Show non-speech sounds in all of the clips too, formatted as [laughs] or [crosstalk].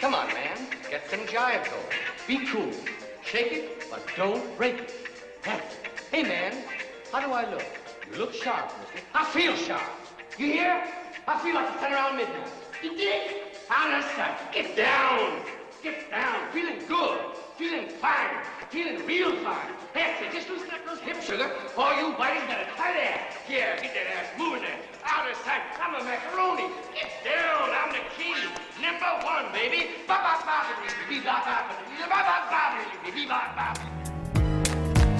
Come on, man. Get some jive going. Be cool. Shake it, but don't break it. Hey, man. How do I look? You look sharp, mister. I feel sharp. You hear? I feel like it's around midnight. You dig? Out of sight. Get down. Get down. Feeling good. Feeling fine. Feeling real fine. That's it. Just loosen up those hips, sugar. All you buddies got a tight ass. Here, get that ass moving there. Outer sight, a macaroni. Get down, I'm the king. Number one, baby.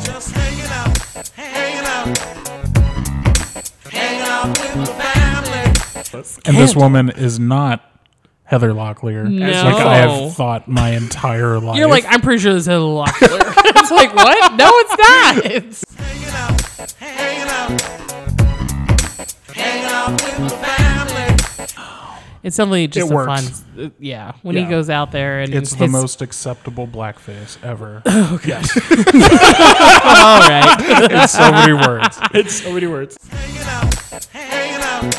Just hanging out, hanging out. Hanging out with the family. And this woman is not Heather Locklear. No. Like I have thought my entire life. You're like, I'm pretty sure this is Heather Locklear. it's like, what? No, it's not. It's hanging out, hanging out hanging out with the family. it's definitely just It a fun. uh, yeah, when he goes out there and it's the most acceptable blackface ever. [laughs] Oh, gosh. [laughs] All right. [laughs] in so many words. It's so many words. Hanging out, hanging out,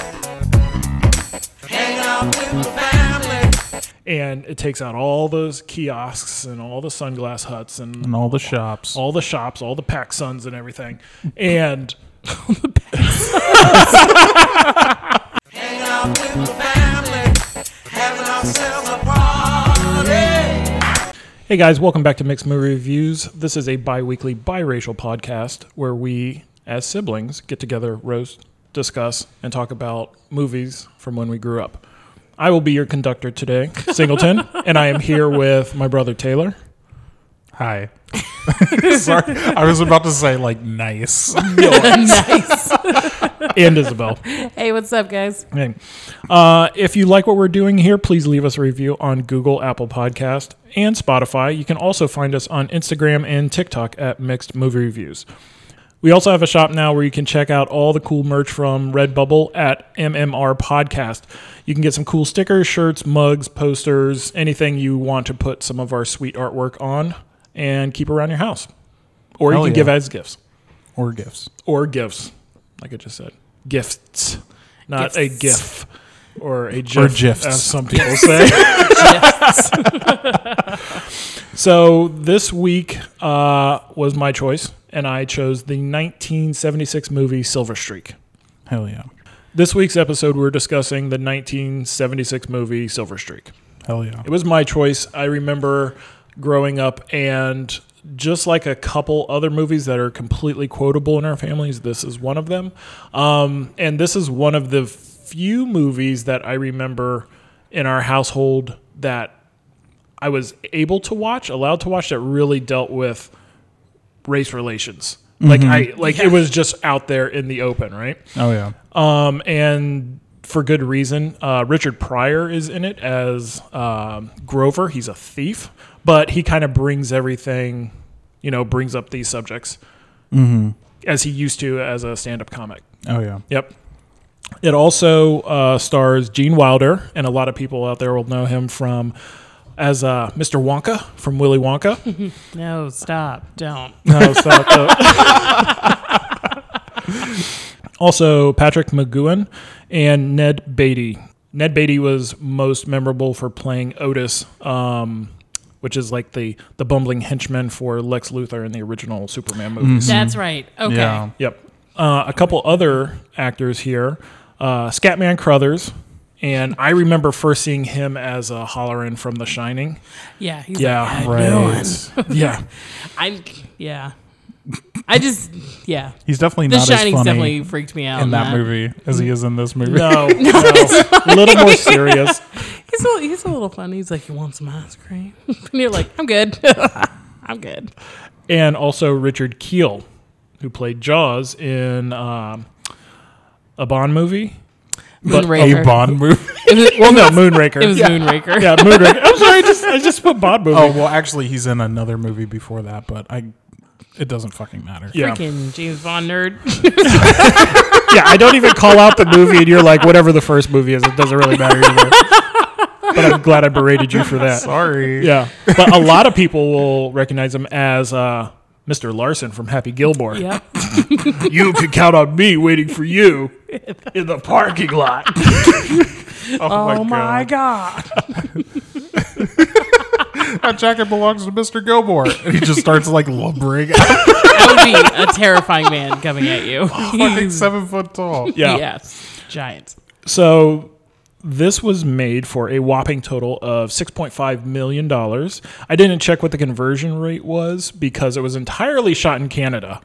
hanging out with the family. And it takes out all those kiosks and all the sunglass huts and And all the shops. all the shops, all the PacSuns and everything. And [laughs] Hanging out with the family. Having ourselves a party. hey guys, welcome back to Mixed Movie Reviews. This is a bi weekly biracial podcast where we, as siblings, get together, roast, discuss, and talk about movies from when we grew up. I will be your conductor today, Singleton, [laughs] and I am here with my brother Taylor. Hi. [laughs] Sorry, I was about to say like nice. [laughs] [laughs] nice. and Isabel. Hey, what's up, guys? Okay. Uh, if you like what we're doing here, please leave us a review on Google, Apple Podcast, and Spotify. You can also find us on Instagram and TikTok at Mixed Movie Reviews. We also have a shop now where you can check out all the cool merch from Redbubble at MMR Podcast. You can get some cool stickers, shirts, mugs, posters, anything you want to put some of our sweet artwork on and keep around your house. Or you Hell can yeah. give as gifts. or gifts. Or gifts, like I just said. Gifts, not a Gifts. gif or a gif, gifs. as some people [laughs] say. so this week uh, was my choice, and I chose the 1976 movie Silver Streak. Hell yeah. This week's episode, we're discussing the 1976 movie Silver Streak. Hell yeah. It was my choice. I remember growing up, and just like a couple other movies that are completely quotable in our families, this is one of them. Um, and this is one of the few movies that I remember in our household that I was able to watch, allowed to watch, that really dealt with race relations. Like I like it was just out there in the open, right? Oh yeah. Um, and for good reason. Uh, Richard Pryor is in it as um, Grover. He's a thief, but he kind of brings everything, you know, brings up these subjects as he used to as a stand-up comic. Oh yeah. Yep. It also uh, stars Gene Wilder, and a lot of people out there will know him from as uh, Mr. Wonka from Willy Wonka. [laughs] No, stop. Don't. No, stop. uh, [laughs] also, Patrick McGoohan and Ned Beatty. Ned Beatty was most memorable for playing Otis, um, which is like the the bumbling henchman for Lex Luthor in the original Superman movies. That's right. Okay. Yeah. Yep. Uh, a couple other actors here, uh, Scatman Crothers, and I remember first seeing him as a Hallorann from The Shining. Yeah. He's Yeah, like, Right. [laughs] Yeah, I'm. Yeah. I just. Yeah. He's definitely The not Shining as funny definitely freaked me out in that movie as he is in this movie. no, [laughs] no, a little more serious. [laughs] He's a, he's a little funny. He's like, "You want some ice cream?" [laughs] and you're like, "I'm good. [laughs] I'm good." and also Richard Kiel, who played Jaws in um, a Bond movie. But- Moonraker. A Bond movie. [laughs] It Well, no, Moonraker. it was yeah. Moonraker. Yeah, Moonraker. I'm sorry, I just I just put Bond movie. Oh well, actually, he's in another movie before that, but I. It doesn't fucking matter. yeah, Freaking James Bond nerd. yeah. I don't even call out the movie, and you're like, whatever the first movie is, it doesn't really matter either. [laughs] But I'm glad I berated you for that. Sorry. Yeah, but a lot of people will recognize him as uh, Mr. Larson from Happy Gilmore. yep. [laughs] You can count on me waiting for you in the parking lot. [laughs] Oh my god. that jacket belongs to Mr. Gilmore. And he just starts like lumbering, That would be a terrifying man coming at you. fucking seven foot tall. Yeah. Yes, giant. So this was made for a whopping total of $6.5 million. I didn't check what the conversion rate was because it was entirely shot in Canada.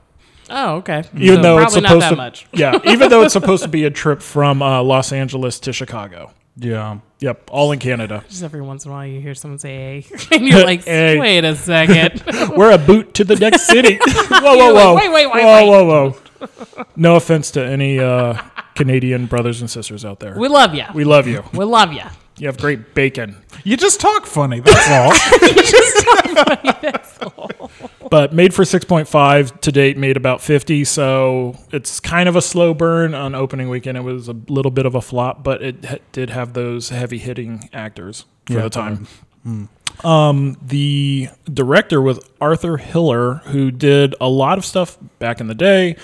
Oh, okay. Even So though it's probably not supposed that to, much. [laughs] yeah, even though it's [laughs] supposed to be a trip from uh, Los Angeles to Chicago. Yeah. Yep, all in Canada. Just every once in a while, you hear someone say "A," [laughs] and you're like, Hey. "Wait a second. We're a boot to the next city. whoa, whoa, You're like, whoa! wait, wait, wait, whoa, wait. whoa, whoa! No offense to any uh, Canadian brothers and sisters out there. We love you. We love you. We love you." You have great bacon. You just talk funny. That's all. [laughs] you just talk funny but made for 6.5 to date made about 50 so it's kind of a slow burn on opening weekend it was a little bit of a flop but it ha- did have those heavy hitting actors for Yeah, the time um, the director was arthur hiller who did a lot of stuff back in the day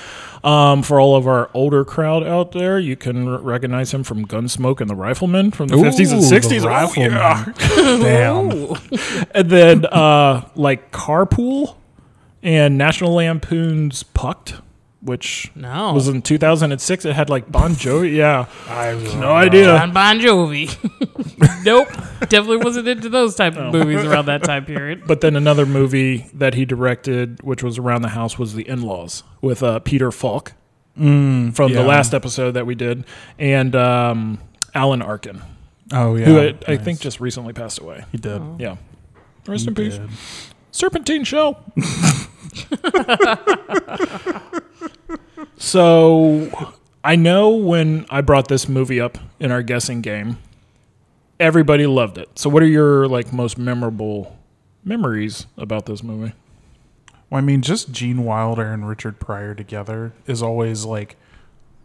um, for all of our older crowd out there you can r- recognize him from gunsmoke and the rifleman from the 50s and Ooh, the 60s Oh, Rifleman. yeah. [laughs] Damn. and then uh, like Carpool and National Lampoon's Pucked, which No. was in 2006. It had like Bon Jovi. [laughs] Yeah, I have no idea. John Bon Jovi. [laughs] nope. Definitely wasn't into those type of movies around that time period. But then another movie that he directed, which was around the house, was The In-Laws with uh, Peter Falk from the last episode that we did, and um, Alan Arkin, Oh yeah. who I, I think just recently passed away. he did. Yeah, rest He in peace. Serpentine Shel. [laughs] so I know when I brought this movie up in our guessing game, everybody loved it. So what are your like most memorable memories about this movie? Well, I mean, just Gene Wilder and Richard Pryor together is always like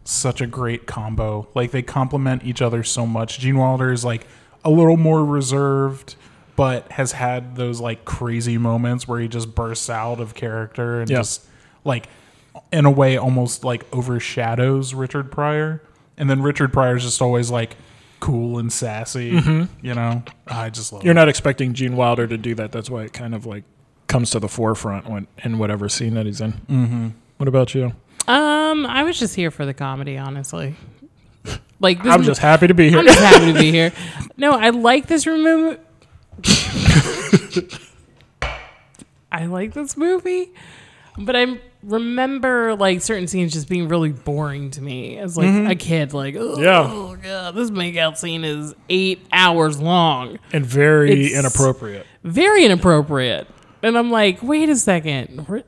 such a great combo. Like they complement each other so much. Gene Wilder is like a little more reserved, but has had those like crazy moments where he just bursts out of character and Yeah. just like in a way almost like overshadows Richard Pryor. And then Richard Pryor's just always like cool and sassy. You know, I just love You're it. not expecting Gene Wilder to do that. That's why it kind of like comes to the forefront when in whatever scene that he's in. Mm-hmm. What about you? Um, I was just here for the comedy, honestly. Like this I'm mo- just happy to be here. I'm just happy to be here. No, I like this movie. [laughs] I like this movie, but I remember like certain scenes just being really boring to me as like mm-hmm. a kid. Like, oh Yeah. god, this makeout scene is eight hours long, and very It's- inappropriate. very inappropriate. And I'm like, wait a second, we're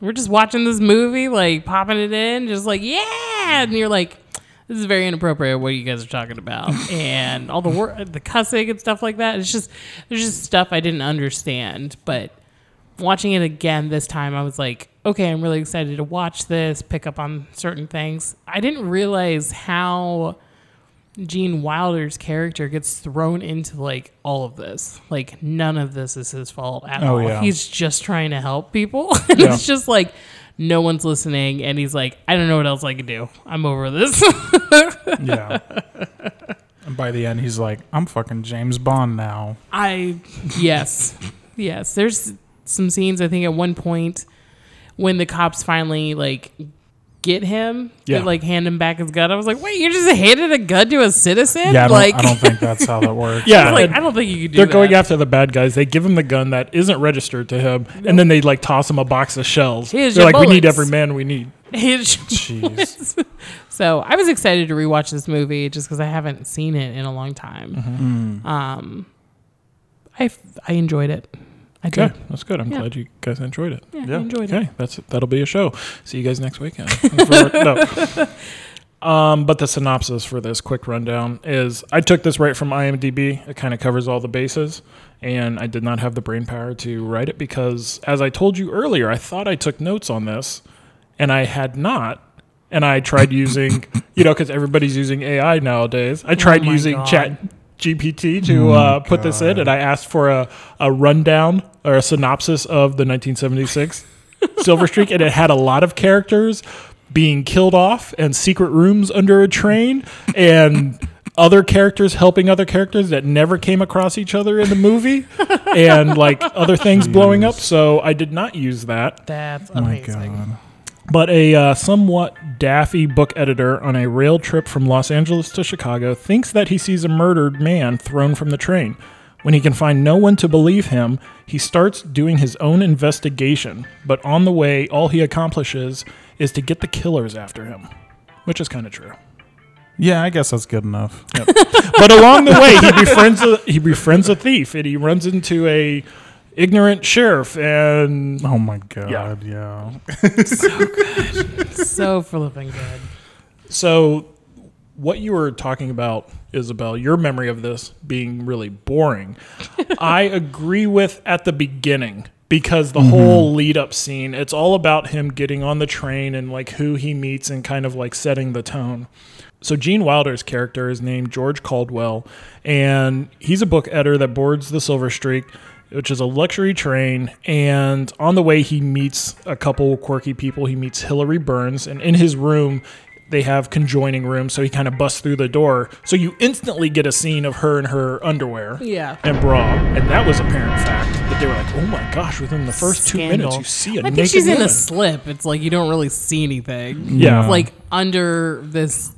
we're just watching this movie, like popping it in, just like yeah, and you're like. This is very inappropriate. What you guys are talking about, [laughs] and all the wor- the cussing and stuff like that. It's just there's just stuff I didn't understand. But watching it again this time, I was like, okay, I'm really excited to watch this, pick up on certain things. I didn't realize how Gene Wilder's character gets thrown into like all of this. Like none of this is his fault at Oh, all. yeah. He's just trying to help people. [laughs] and Yeah. It's just like no one's listening and he's like, I don't know what else I can do. I'm over this. [laughs] Yeah. and by the end, he's like, I'm fucking James Bond now. I yes. Yes. There's some scenes I think at one point when the cops finally like get him, Yeah. they like hand him back his gun. I was like, wait, you just handed a gun to a citizen? Yeah, I like I don't think that's how that [laughs] works. Yeah, I like, I don't think you could do that. they're that. going after the bad guys. They give him the gun that isn't registered to him, and then they like toss him a box of shells. Here's they're like, "We need every man we need." His- Jeez. [laughs] So I was excited to rewatch this movie just because I haven't seen it in a long time. Mm-hmm. Um, I I enjoyed it. I Okay, did. that's good. I'm Yeah. glad you guys enjoyed it. Yeah, Yeah. I enjoyed it. Okay, that's that'll be a show. See you guys next weekend. [laughs] no. Um, but the synopsis for this quick rundown is: I took this right from IMDb. It kind of covers all the bases, and I did not have the brain power to write it because, as I told you earlier, I thought I took notes on this, and I had not. And I tried [coughs] using, you know, because everybody's using AI nowadays. I tried Oh using God. Chat GPT to uh, put this in, and I asked for a, a rundown or a synopsis of the 1976 Silver Streak, and it had a lot of characters being killed off and secret rooms under a train and other characters helping other characters that never came across each other in the movie and like other things blowing up. So I did not use that. That's Oh my amazing. god. But a uh, somewhat daffy book editor on a rail trip from Los Angeles to Chicago thinks that he sees a murdered man thrown from the train. When he can find no one to believe him, he starts doing his own investigation. But on the way, all he accomplishes is to get the killers after him, which is kind of true. Yeah, I guess that's good enough. [laughs] But along the way, he befriends a, he befriends a thief, and he runs into a ignorant sheriff, and Oh my god. Yeah. Yeah. [laughs] so good, so flipping good. So, what you were talking about, Isabel, your memory of this being really boring, I [laughs] agree with at the beginning because the mm-hmm. whole lead up scene, it's all about him getting on the train and like who he meets and kind of like setting the tone. So, Gene Wilder's character is named George Caldwell, and he's a book editor that boards the Silver Streak. Which is a luxury train, and on the way he meets a couple quirky people. He meets Hillary Burns, and in his room, they have conjoining rooms, so he kind of busts through the door. So you instantly get a scene of her in her underwear Yeah. and bra, and that was apparent fact. But they were like, "Oh my gosh!" Within the first two minutes, you see a I naked think she's in a slip. It's like you don't really see anything. Yeah. It's like under this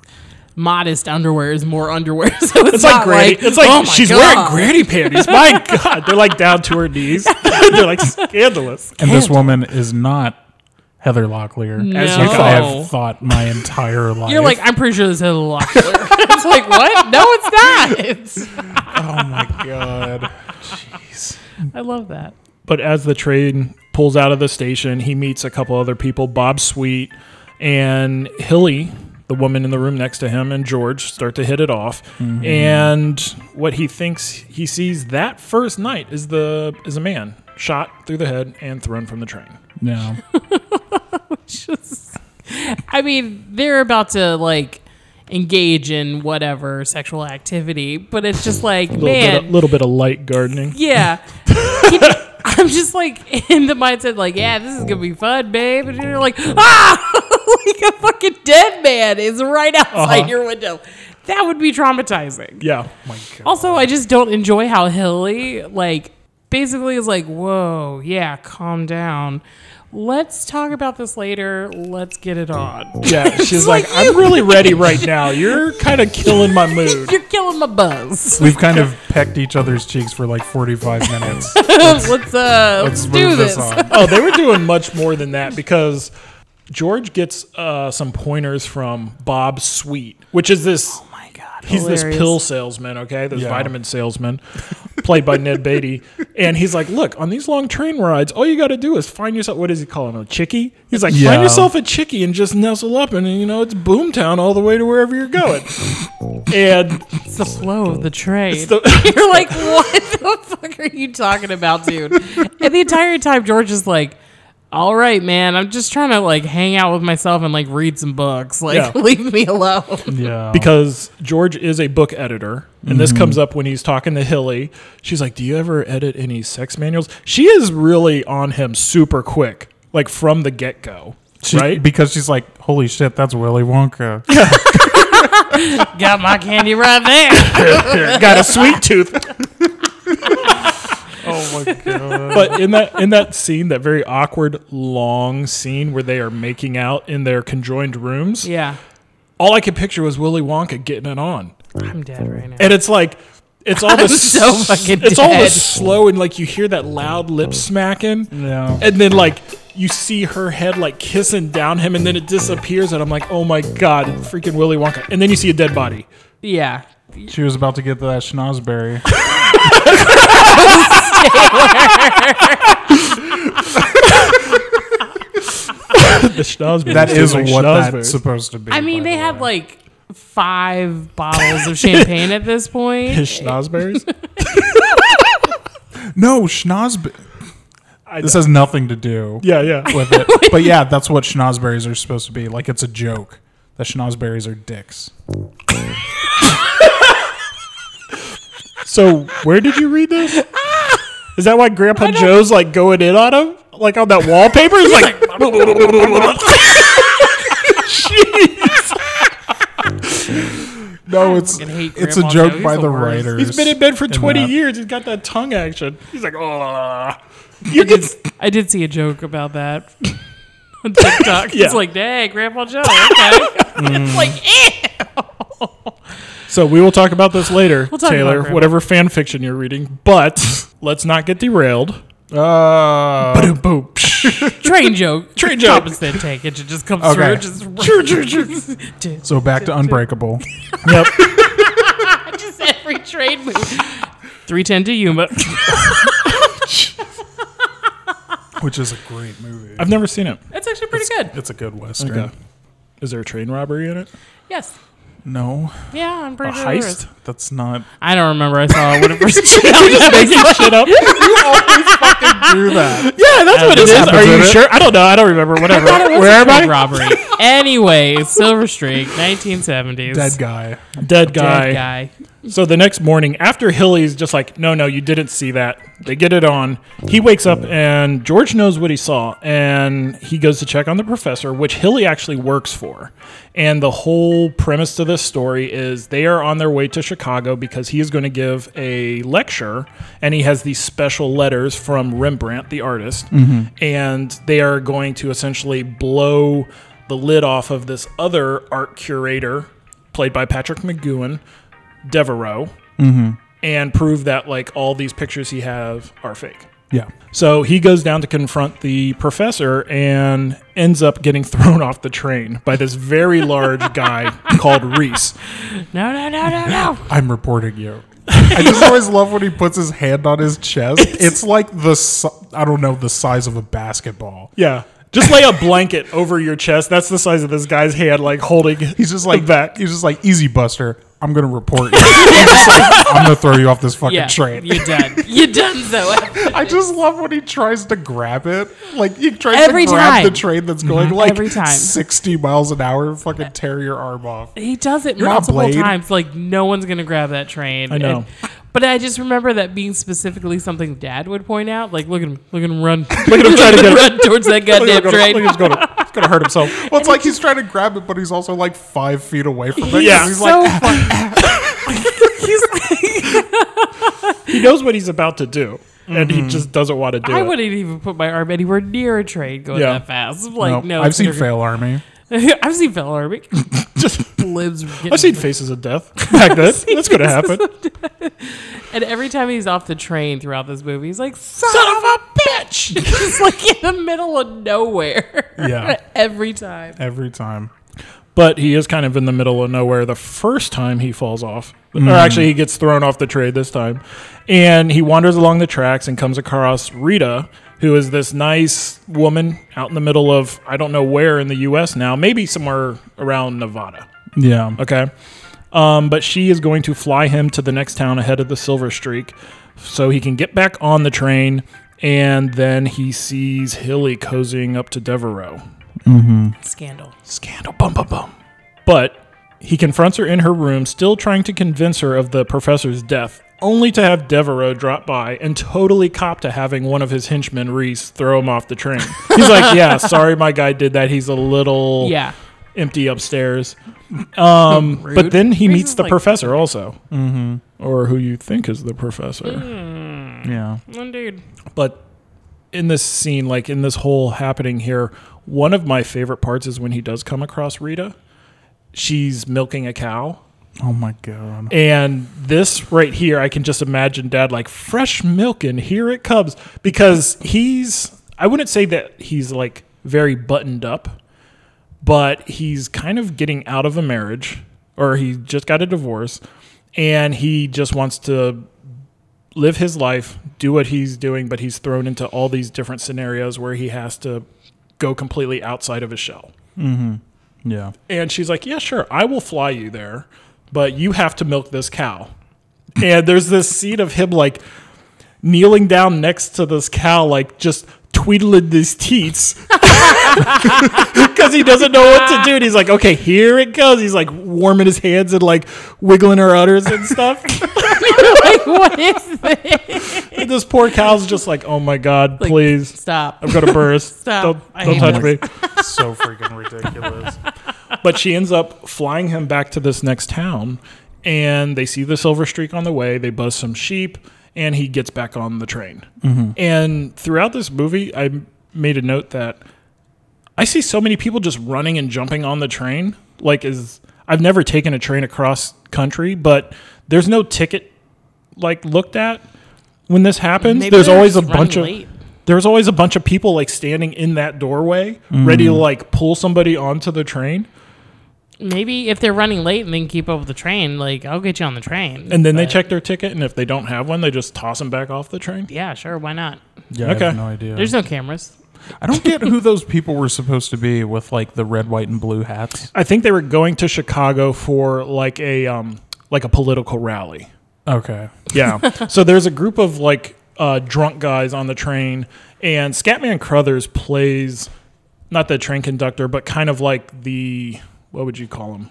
modest underwear is more underwear. [laughs] So it's, It's like not granny. like it's like oh she's God. wearing granny panties. My [laughs] God, they're like down to her knees. [laughs] they're like scandalous. And this woman is not Heather Locklear, as No. like I have thought my entire [laughs] life. You're like, I'm pretty sure this is a lock. [laughs] it's like, what? No, it's not. It's, [laughs] oh my god. Jeez. I love that. But as the train pulls out of the station, he meets a couple other people, Bob Sweet and Hilly, the woman in the room next to him, and George start to hit it off. Mm-hmm. And what he thinks he sees that first night is the is a man shot through the head and thrown from the train. No. [laughs] Just, I mean, they're about to like engage in whatever sexual activity, but it's just [laughs] like, A little bit, man, a little bit of light gardening. yeah. [laughs] I'm just like in the mindset, like, yeah, this is gonna be fun, babe. And you're like, ah, like a fucking dead man is right outside Uh-huh. your window. That would be traumatizing. Yeah. Also, I just don't enjoy how Hilly, like, basically is like, whoa, yeah, calm down. Let's talk about this later. Let's get it on. Yeah. [laughs] She's like like, I'm really ready right [laughs] now. You're kind of killing my mood. [laughs] You're killing my buzz. We've kind of pecked each other's cheeks for like 45 minutes. let's uh, let's, Let's do this. this on. oh, they were doing much more than that because George gets uh, some pointers from Bob Sweet, which is this. My god, He's hilarious. this pill salesman, okay? This Yeah. vitamin salesman, played by Ned Beatty. [laughs] And he's like, look, on these long train rides, all you got to do is find yourself, what does he call him, a chickie? He's like, Yeah. find yourself a chickie and just nestle up, and, you know, it's boomtown all the way to wherever you're going. [laughs] and It's the flow of the train. the- [laughs] You're like, what the fuck are you talking about, dude? And the entire time, George is like, all right, man, I'm just trying to like hang out with myself and like read some books. [laughs] Like, Yeah. leave me alone. Yeah. because George is a book editor, and this mm-hmm. comes up when he's talking to Hilly. She's like, "Do you ever edit any sex manuals?" She is really on him super quick, like from the get go, She- right? Because she's like, holy shit, that's Willy Wonka. [laughs] Got my candy right there. [laughs] Got a sweet tooth. Oh my [laughs] god. But in that in that scene, that very awkward long scene where they are making out in their conjoined rooms, yeah, all I could picture was Willy Wonka getting it on, I'm dead right now. and it's like. It's all [laughs] the so fucking It's all the slow and like you hear that loud lip smacking. Yeah. and then like you see her head like kissing down him and then it disappears and i'm like oh my god freaking willy wonka and then you see a dead body Yeah. She was about to get that schnozberry. [laughs] the schnozberry That is like what schnozberry. that's supposed to be. I mean, by they the have way. like five bottles of champagne at this point. [laughs] his schnozberries [laughs] no schnozberry. I This has nothing to do yeah yeah with it. [laughs] but yeah, that's what schnozberries are supposed to be. Like it's a joke that schnozberries are dicks. so where did you read this is that why grandpa joe's like going in on him like on that wallpaper he's like Jeez. No, it's hate it's a Grandpa joke He's by the the, worst. writers. He's been in bed for uh, 20 that. years. He's got that tongue action. He's like, oh. You can, I did see a joke about that [laughs] on TikTok. Yeah. It's like, dang, Grandpa Joe. Okay. [laughs] it's like, mm. ew. so we will talk about this later, We'll talk about Taylor, Grandma. whatever fan fiction you're reading. But let's not get derailed. Uh, Boom, boom. [laughs] Train joke. Train joke. Common sense take it. It just comes Okay. through. Just, so back to Unbreakable. [laughs] yep. [laughs] just every train move. 310 to Yuma. which is a great movie. I've never seen it. That's actually pretty good. It's a good western. Okay. Is there a train robbery in it? Yes. No, Yeah, I'm a pretty sure. there is. heist. That's not. I don't remember. I saw it when it first [laughs] came out. just [laughs] Making shit up. You always fucking do that. Yeah, that's what it is. Are you it. sure? I don't know. I don't remember. [laughs] Whatever. Where am I? robbery. anyway, Silver Streak, 1970s. Dead guy. Dead guy. Dead guy. So the next morning, after Hilly's just like, no, no, you didn't see that. They get it on. He wakes up and George knows what he saw, and he goes to check on the professor, which Hilly actually works for. And the whole premise to this story is they are on their way to Chicago because he is going to give a lecture, and he has these special letters from Rembrandt, the artist, mm-hmm. and they are going to essentially blow the lid off of this other art curator, played by Patrick McGoohan. Devereaux mm-hmm. and prove that like all these pictures he have are fake. Yeah. So he goes down to confront the professor and ends up getting [laughs] thrown off the train by this very large [laughs] guy called Reese. No, no, no, no, no. [laughs] I'm reporting you. I just always love when he puts his hand on his chest. It's, like the I don't know the size of a basketball. Yeah. Just lay a blanket over your chest. That's the size of this guy's hand, like holding. He's just like the back. He's just like easy buster. I'm gonna report you. [laughs] He's just like, I'm gonna throw you off this fucking Yeah, train. you're done. You're done, so. [laughs] I just love when he tries to grab it. Like he tries Every to grab the train that's mm-hmm. going like Every time. 60 miles an hour and fucking tear your arm off. He does it You're multiple times. Like no one's gonna grab that train. I know. And- but I just remember that being specifically something Dad would point out. Like, look at him, look at him run, Look at him trying to [laughs] get run towards that goddamn him train. look at him go to- He's gonna hurt himself. [laughs] Well, it's like he's trying to grab it, but he's also like five feet away from it. Yeah. He's so [laughs] like, fun. He knows what he's about to do, and he mm-hmm. just doesn't want to do I it. I wouldn't even put my arm anywhere near a train going Yeah. that fast. Like, no, no, I've it's seen gonna- Fail Army. [laughs] I've seen Fail Army. Just, Lives. I've seen Faces of Death back then. That's gonna happen. And every time he's off the train throughout this movie, he's like, "Son, of a bitch!" [laughs] He's like in the middle of nowhere. Yeah. [laughs] every time. Every time. but he is kind of in the middle of nowhere the first time he falls off. Or actually, he gets thrown off the train this time. And he wanders along the tracks and comes across Rita, who is this nice woman out in the middle of, I don't know where in the U.S. now, maybe somewhere around Nevada. Yeah. Okay. Um, but she is going to fly him to the next town ahead of the Silver Streak so he can get back on the train. And then he sees Hilly cozying up to Devereaux. Scandal. Scandal. Bum, bum, bum. But he confronts her in her room, still trying to convince her of the professor's death, only to have Devereaux drop by and totally cop to having one of his henchmen, Reese, throw him off the train. [laughs] He's like, Yeah, sorry my guy did that. He's a little Yeah. empty upstairs. Um, [laughs] but then he Reese meets the like- professor also. Mm-hmm. Or who you think is the professor. Yeah. Indeed. But in this scene, like in this whole happening here, one of my favorite parts is when he does come across Rita. She's milking a cow. Oh my god. And this right here, I can just imagine dad like fresh milk and here it comes. Because he's, I wouldn't say that he's like very buttoned up, but he's kind of getting out of a marriage or he just got a divorce and he just wants to live his life, do what he's doing, but he's thrown into all these different scenarios where he has to go completely outside of his shell. Mm-hmm. Yeah. And she's like, Yeah, sure, I will fly you there, but you have to milk this cow. and there's this scene of him like kneeling down next to this cow, like just tweedling his teats. [laughs] Because he doesn't know what to do. And he's like, okay, here it goes. He's like warming his hands and like wiggling her udders and stuff. [laughs] like, what is this? and this poor cow's just like, oh my God, Like, please. Stop. I'm going to burst. [laughs] Stop. Don't, don't hate touch this. me. [laughs] so freaking ridiculous. but she ends up flying him back to this next town, and they see the silver streak on the way. They buzz some sheep, and he gets back on the train. Mm-hmm. And throughout this movie, I made a note that I see so many people just running and jumping on the train. Like, is I've never taken a train across country, but there's no ticket like looked at when this happens. Maybe there's always a just bunch of there's always a bunch of people like standing in that doorway, ready to like pull somebody onto the train, Maybe if they're running late and they can keep up with the train, like I'll get you on the train. and then they check their ticket, and if they don't have one, they just toss them back off the train. Yeah, sure. Why not? Yeah, I Okay. have no idea. There's no cameras. I don't get who those people were supposed to be with like the red, white, and blue hats. I think they were going to Chicago for like a um like a political rally. Okay. Yeah. so there's a group of like uh, drunk guys on the train, and Scatman Crothers plays not the train conductor, but kind of like the what would you call him?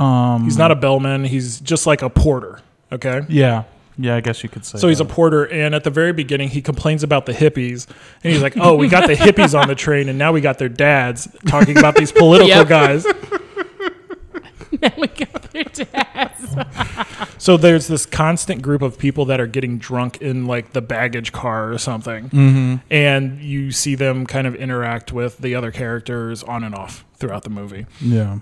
Um. He's not a bellman. He's just like a porter. Okay. Yeah. Yeah. I guess you could say. So he's a porter, and at the very beginning, he complains about the hippies, and he's like, "Oh, we got the hippies on the train, and now we got their dads talking about these [laughs] political Yep. guys." [laughs] [laughs] we got their dads. So there's this constant group of people that are getting drunk in like the baggage car or something, and you see them kind of interact with the other characters on and off throughout the movie. Yeah.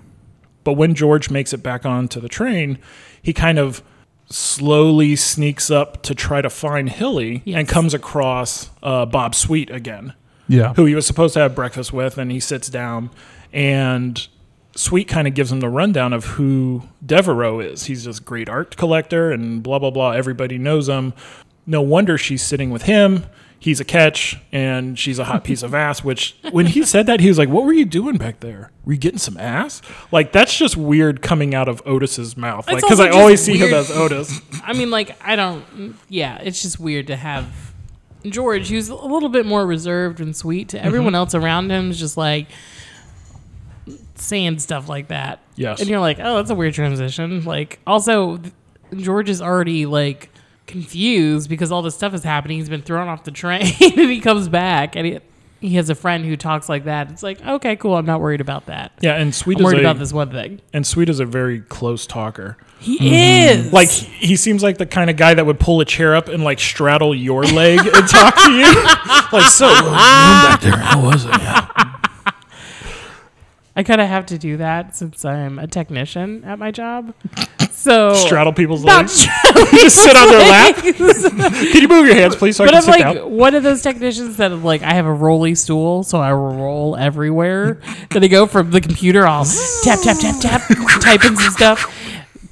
But when George makes it back onto the train, he kind of slowly sneaks up to try to find Hilly and comes across uh, Bob Sweet again. Yeah. who he was supposed to have breakfast with, and he sits down, and Sweet kind of gives him the rundown of who Devereaux is. He's this great art collector, and blah blah blah. Everybody knows him. No wonder she's sitting with him. He's a catch, and she's a hot piece of ass. Which, when he said that, he was like, "What were you doing back there? Were you getting some ass?" Like that's just weird coming out of Otis's mouth. Like because I always see him as Otis. [laughs] I mean, like I don't. Yeah, it's just weird to have George, who's a little bit more reserved and sweet to mm-hmm. everyone else around him, is just like saying stuff like that. Yes. and you're like, oh, that's a weird transition. Like, also, George is already like confused because all this stuff is happening. He's been thrown off the train, [laughs] and he comes back, and he. He has a friend who talks like that. It's like, okay, cool. I'm not worried about that. Yeah, and Sweet I'm is worried a, about this one thing. and Sweet is a very close talker. He mm-hmm. is Like he seems like the kind of guy that would pull a chair up and like straddle your leg and talk to you. [laughs] like so, what was you doing back there? How was it? I kind of have to do that since I'm a technician at my job. [laughs] So Straddle people's legs. [laughs] Just sit on their lap. [laughs] Can you move your hands, please, so But I I'm sit like down? one of those technicians that like I have a rolly stool, so I roll everywhere. then I go from the computer, I'll [gasps] tap tap tap tap, type in some stuff.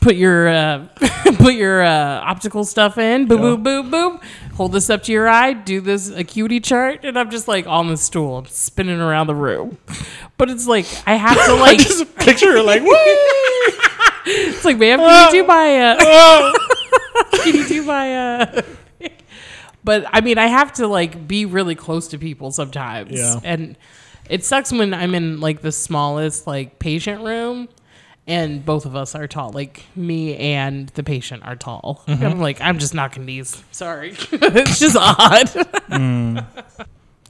Put your uh, [laughs] put your uh, optical stuff in. Boop boop boop boop. Hold this up to your eye. Do this acuity chart, and I'm just like on the stool, spinning around the room. But it's like I have to [laughs] like. just picture her like, [laughs] it's like, ma'am, can you do my? Uh, Oh. can you do my uh but i mean i have to like be really close to people sometimes Yeah. and it sucks when i'm in like the smallest like patient room and both of us are tall like me and the patient are tall Mm-hmm. i'm like i'm just knocking these sorry [laughs] it's just odd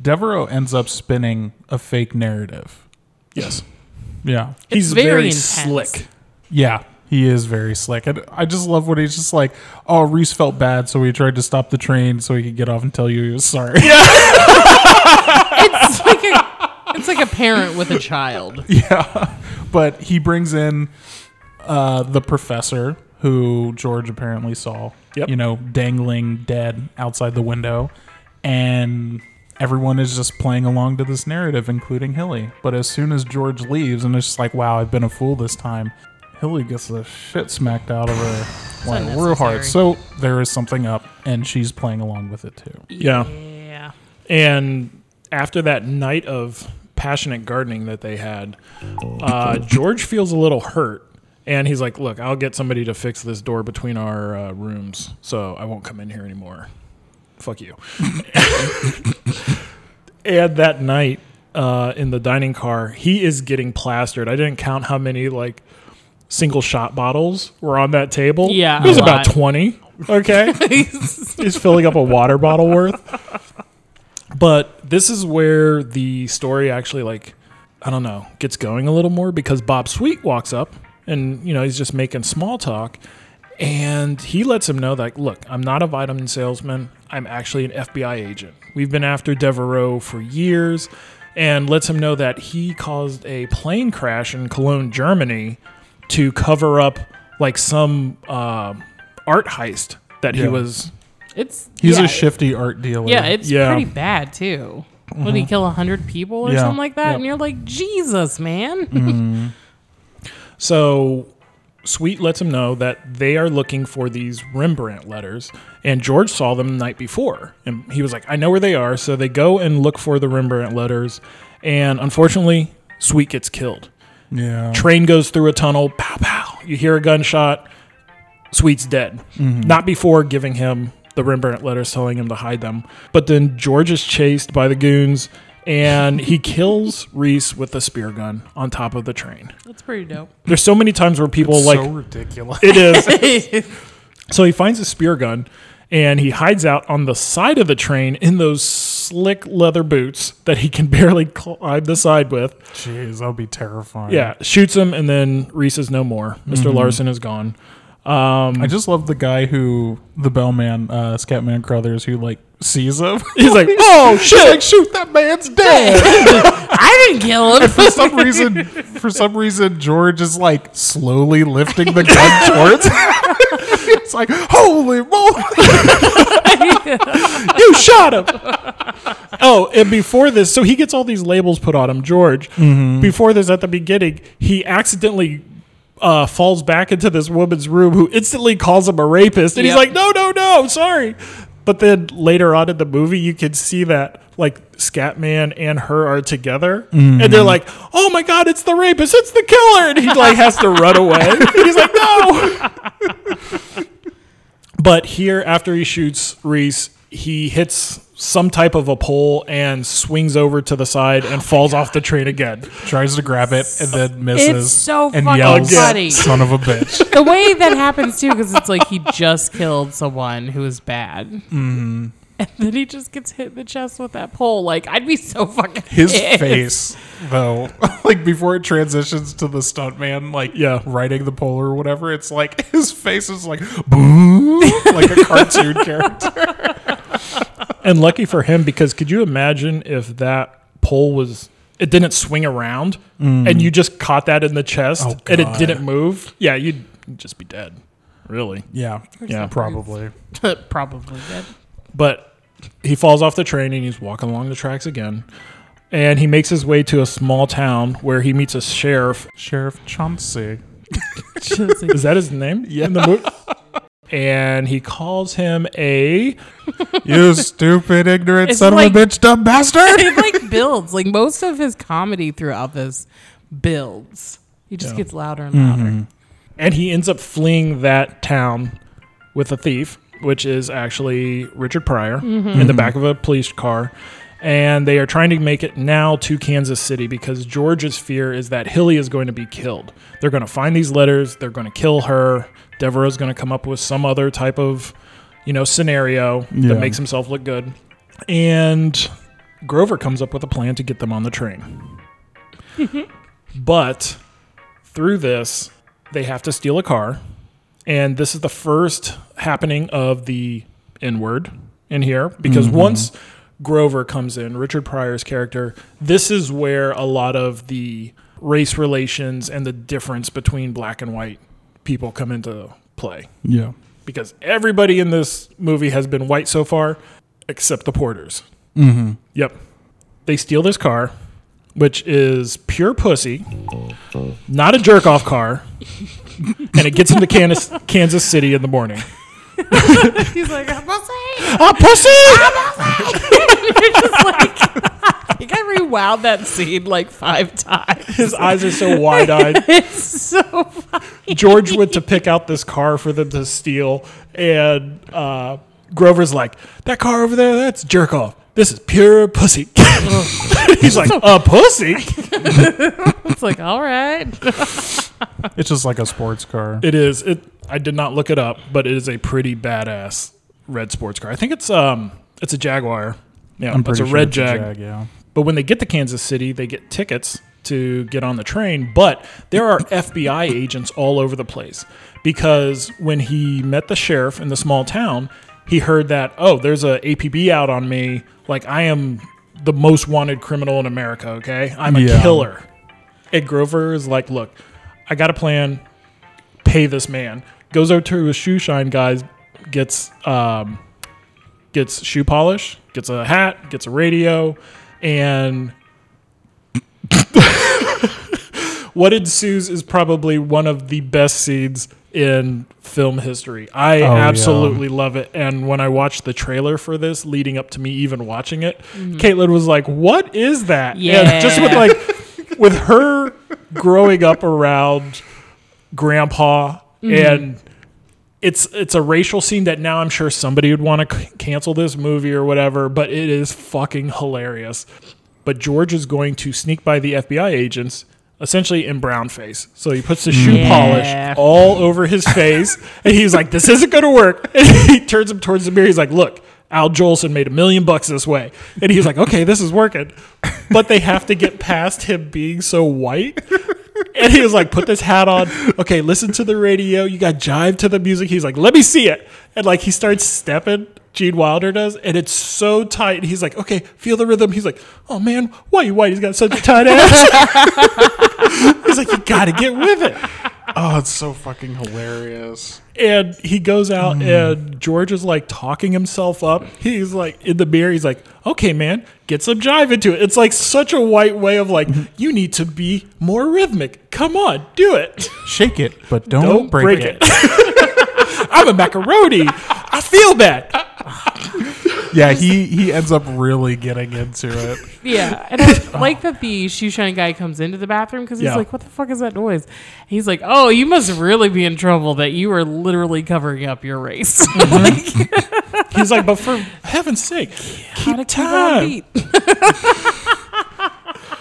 Devereaux ends up spinning a fake narrative. Yes, Yeah. he's very very, slick. Yeah. He is very slick. And I just love when he's just like, oh, Reese felt bad, so he tried to stop the train so he could get off and tell you he was sorry. [laughs] it's like a it's like a parent with a child [laughs] Yeah. But he brings in uh, the professor who George apparently saw, Yep. you know, dangling dead outside the window. And everyone is just playing along to this narrative, including Hilly. But as soon as George leaves, and it's just like, wow, I've been a fool this time, Hilly gets the shit smacked out of her [sighs] like real hard. So there is something up, and she's playing along with it too. Yeah. yeah And after that night of passionate gardening that they had, uh, George feels a little hurt. And he's like, Look, I'll get somebody to fix this door between our uh, rooms so I won't come in here anymore. Fuck you. [laughs] and that night uh, in the dining car, he is getting plastered. I didn't count how many, like, single shot bottles were on that table. Yeah, It was about lot. 20. Okay. [laughs] He's filling up a water bottle worth. But this is where the story actually like I don't know, gets going a little more because Bob Sweet walks up and, you know, he's just making small talk. And he lets him know that, look, I'm not a vitamin salesman. I'm actually an FBI agent. We've been after Devereaux for years and lets him know that he caused a plane crash in Cologne, Germany to cover up like some uh, art heist that he Yeah. was. It's He's yeah, a shifty art dealer. Yeah, it's Yeah. pretty bad too. Would he mm-hmm. kill a hundred people or Yeah. something like that? Yep. And you're like, Jesus, man. Mm-hmm. So Sweet lets him know that they are looking for these Rembrandt letters, and George saw them the night before. And he was like, I know where they are. So they go and look for the Rembrandt letters, and unfortunately, Sweet gets killed. yeah. Train goes through a tunnel, pow, pow. You hear a gunshot, Sweet's dead. Mm-hmm. Not before giving him the Rembrandt letters telling him to hide them. But then George is chased by the goons. And he kills Reese with a spear gun on top of the train. That's pretty dope. There's so many times where people It's like so ridiculous. it is. [laughs] so he finds a spear gun and he hides out on the side of the train in those slick leather boots that he can [laughs] barely climb the side with. Jeez, that would be terrifying. Yeah, shoots him and then Reese is no more. mister mm-hmm. Larson is gone. I just love the guy who the bellman, uh, Scatman Crothers, who like sees him. [laughs] He's like, [laughs] "Oh shit!" like, shoot, that man's dead. [laughs] I didn't kill him. for some reason, for some reason, George is like slowly lifting the gun towards. him. it's like, holy moly! you shot him. oh, and before this, so he gets all these labels put on him, George. Before this, at the beginning, he accidentally uh, falls back into this woman's room who instantly calls him a rapist. And he's like, no, no, no, sorry. But then later on in the movie, you can see that like Scatman and her are together, and they're like, "Oh my god, it's the rapist! It's the killer!" And he like has to run away. [laughs] He's like, "No!" [laughs] But here, after he shoots Reese, he hits some type of a pole and swings over to the side and falls off the train again. Tries to grab it and then misses. It's so and fucking yells, funny. "Son of a bitch!" [laughs] the way that happens too, because it's like he just killed someone who was bad, Mm-hmm. and then he just gets hit in the chest with that pole. Like I'd be so fucking His pissed. face, though, [laughs] like before it transitions to the stuntman, like Yeah. riding the pole or whatever, it's like [laughs] his face is like boom, like a cartoon character. And lucky for him, because could you imagine if that pole was it didn't swing around and you just caught that in the chest Oh, and it didn't move? Yeah, you'd just be dead. Really. Yeah, Yeah. probably. [laughs] Probably dead. But he falls off the train and he's walking along the tracks again. And he makes his way to a small town where he meets a sheriff. Sheriff Chauncey. [laughs] Is that his name? Yeah. In the movie? And he calls him a [laughs] You stupid, ignorant son like- of a bitch, dumb bastard. It like builds. Like most of his comedy throughout this builds. He just gets louder and louder. Mm-hmm. and he ends up fleeing that town with a thief, which is actually Richard Pryor in the mm-hmm. back of a police car. And they are trying to make it now to Kansas City because George's fear is that Hilly is going to be killed. They're going to find these letters, they're going to kill her. Devereaux's going to come up with some other type of, you know, scenario Yeah. that makes himself look good. And Grover comes up with a plan to get them on the train. [laughs] but through this, they have to steal a car. And this is the first happening of the N word in here because mm-hmm. once Grover comes in, Richard Pryor's character, this is where a lot of the race relations and the difference between black and white people come into play. Yeah. Because everybody in this movie has been white so far, except the Porters. Mm-hmm. Yep. They steal this car, which is pure pussy, not a jerk off car, and it gets into Kansas, [laughs] Kansas City in the morning. [laughs] He's like, I'm gonna say. Ah, pussy! [laughs] You're just like, [laughs] I think I rewound that scene like five times. His eyes are so wide eyed. It's so funny. George went to pick out this car for them to steal, and uh, Grover's like, "That car over there, that's jerk off. This is pure pussy." [laughs] He's like, "A pussy?" [laughs] It's like, all right. It's just like a sports car. It is. It. I did not look it up, but it is a pretty badass red sports car. I think it's um, it's a Jaguar. Yeah, I'm it's pretty a sure red it's Jag. yeah. But when they get to Kansas City, they get tickets to get on the train, but there are FBI agents all over the place because when he met the sheriff in the small town, he heard that oh, there's a APB out on me, like I am the most wanted criminal in America. Okay, I'm a Yeah. killer. Ed Grover is like, look, I got a plan. Pay this man. Goes over to a shoe shine guys, gets um, gets shoe polish, gets a hat, gets a radio, and [laughs] what ensues is probably one of the best scenes in film history. I Oh, yeah. absolutely love it. And when I watched the trailer for this, leading up to me even watching it, Mm-hmm. Caitlin was like, "What is that?" Yeah. And just with like [laughs] with her growing up around grandpa and it's it's a racial scene that now I'm sure somebody would want to c- cancel this movie or whatever, but it is fucking hilarious. But George is going to sneak by the FBI agents essentially in brown face. So he puts the shoe Yeah. polish all over his [laughs] face and he's like this isn't going to work. [laughs] And he turns him towards the mirror. He's like, "Look, Al Jolson made a million bucks this way." And he's like, "Okay, this is working." But they have to get past him being so white. And he was like, put this hat on. Okay, listen to the radio. You got jive to the music. He's like, let me see it. And like he starts stepping, Gene Wilder does, and it's so tight. He's like, okay, feel the rhythm. He's like, oh man, why you white? He's got such a tight ass. [laughs] [laughs] He's like, you gotta get with it. Oh, it's so fucking hilarious. And he goes out, mm. and George is like talking himself up. He's like in the mirror. He's like, "Okay, man, get some jive into it." It's like such a white way of like, mm-hmm. you need to be more rhythmic. Come on, do it. Shake it, but don't, Don't break, break it. it. [laughs] I'm a macaroni. I feel bad. [laughs] Yeah, he he ends up really getting into it. Yeah, and I [laughs] like that the shoe shine guy comes into the bathroom because he's Yeah. like, "What the fuck is that noise?" He's like, "Oh, you must really be in trouble that you are literally covering up your race." [laughs] Mm-hmm. like, He's like, but for heaven's sake, keep keep on time. beat.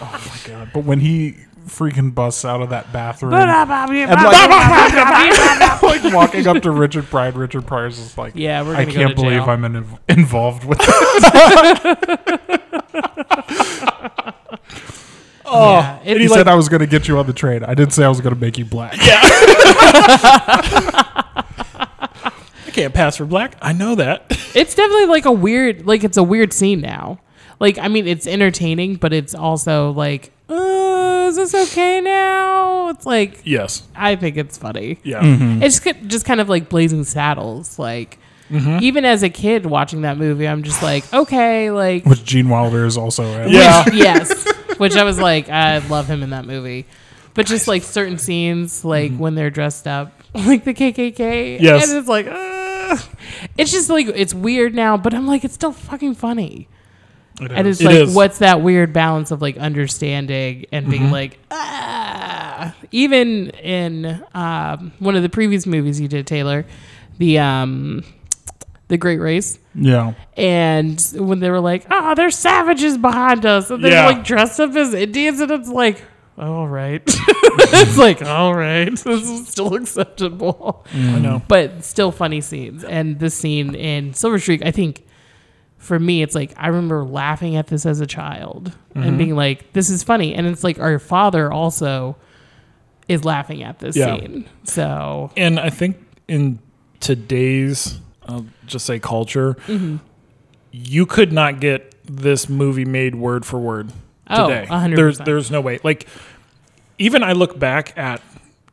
Oh God, but when he freaking busts out of that bathroom, and like walking up to Richard Pryor, Richard Pryor's just like, Yeah, we're I go can't believe jail." I'm in, involved with that. [laughs] Oh, Yeah, it- and He he said I was going to get you on the train. I didn't say I was going to make you black. [laughs] I can't pass for black. I know that. [laughs] it's definitely like a weird, like it's a weird scene now. Like, I mean, it's entertaining, but it's also like, uh, is this okay now? It's like, yes. I think it's funny. Yeah. It's just kind of like Blazing Saddles. Like, even as a kid watching that movie, I'm just like, okay, like, Which Gene Wilder is also in. Yeah. yes. Which I was like, I love him in that movie. But just like certain scenes, like when they're dressed up, [laughs] like the KKK. Yes. And it's like, uh, it's just like, it's weird now, but I'm like, it's still fucking funny. And it's It like, is. what's that weird balance of like understanding and being like, ah. Even in um, one of the previous movies you did, Taylor, the um, the Great Race, Yeah. and when they were like, "Oh, there's savages behind us," and they're Yeah. like dressed up as Indians, and it's like, "All right," [laughs] it's like, "All right, [laughs] this is still acceptable," I know. but still funny scenes. And this scene in Silver Streak, I think, for me, it's like I remember laughing at this as a child and being like, "This is funny," and it's like our father also is laughing at this Yeah. scene. So And I think in today's, I'll just say culture, Mm-hmm. you could not get this movie made word for word Oh, today. 100%. There's there's no way. Like even I look back at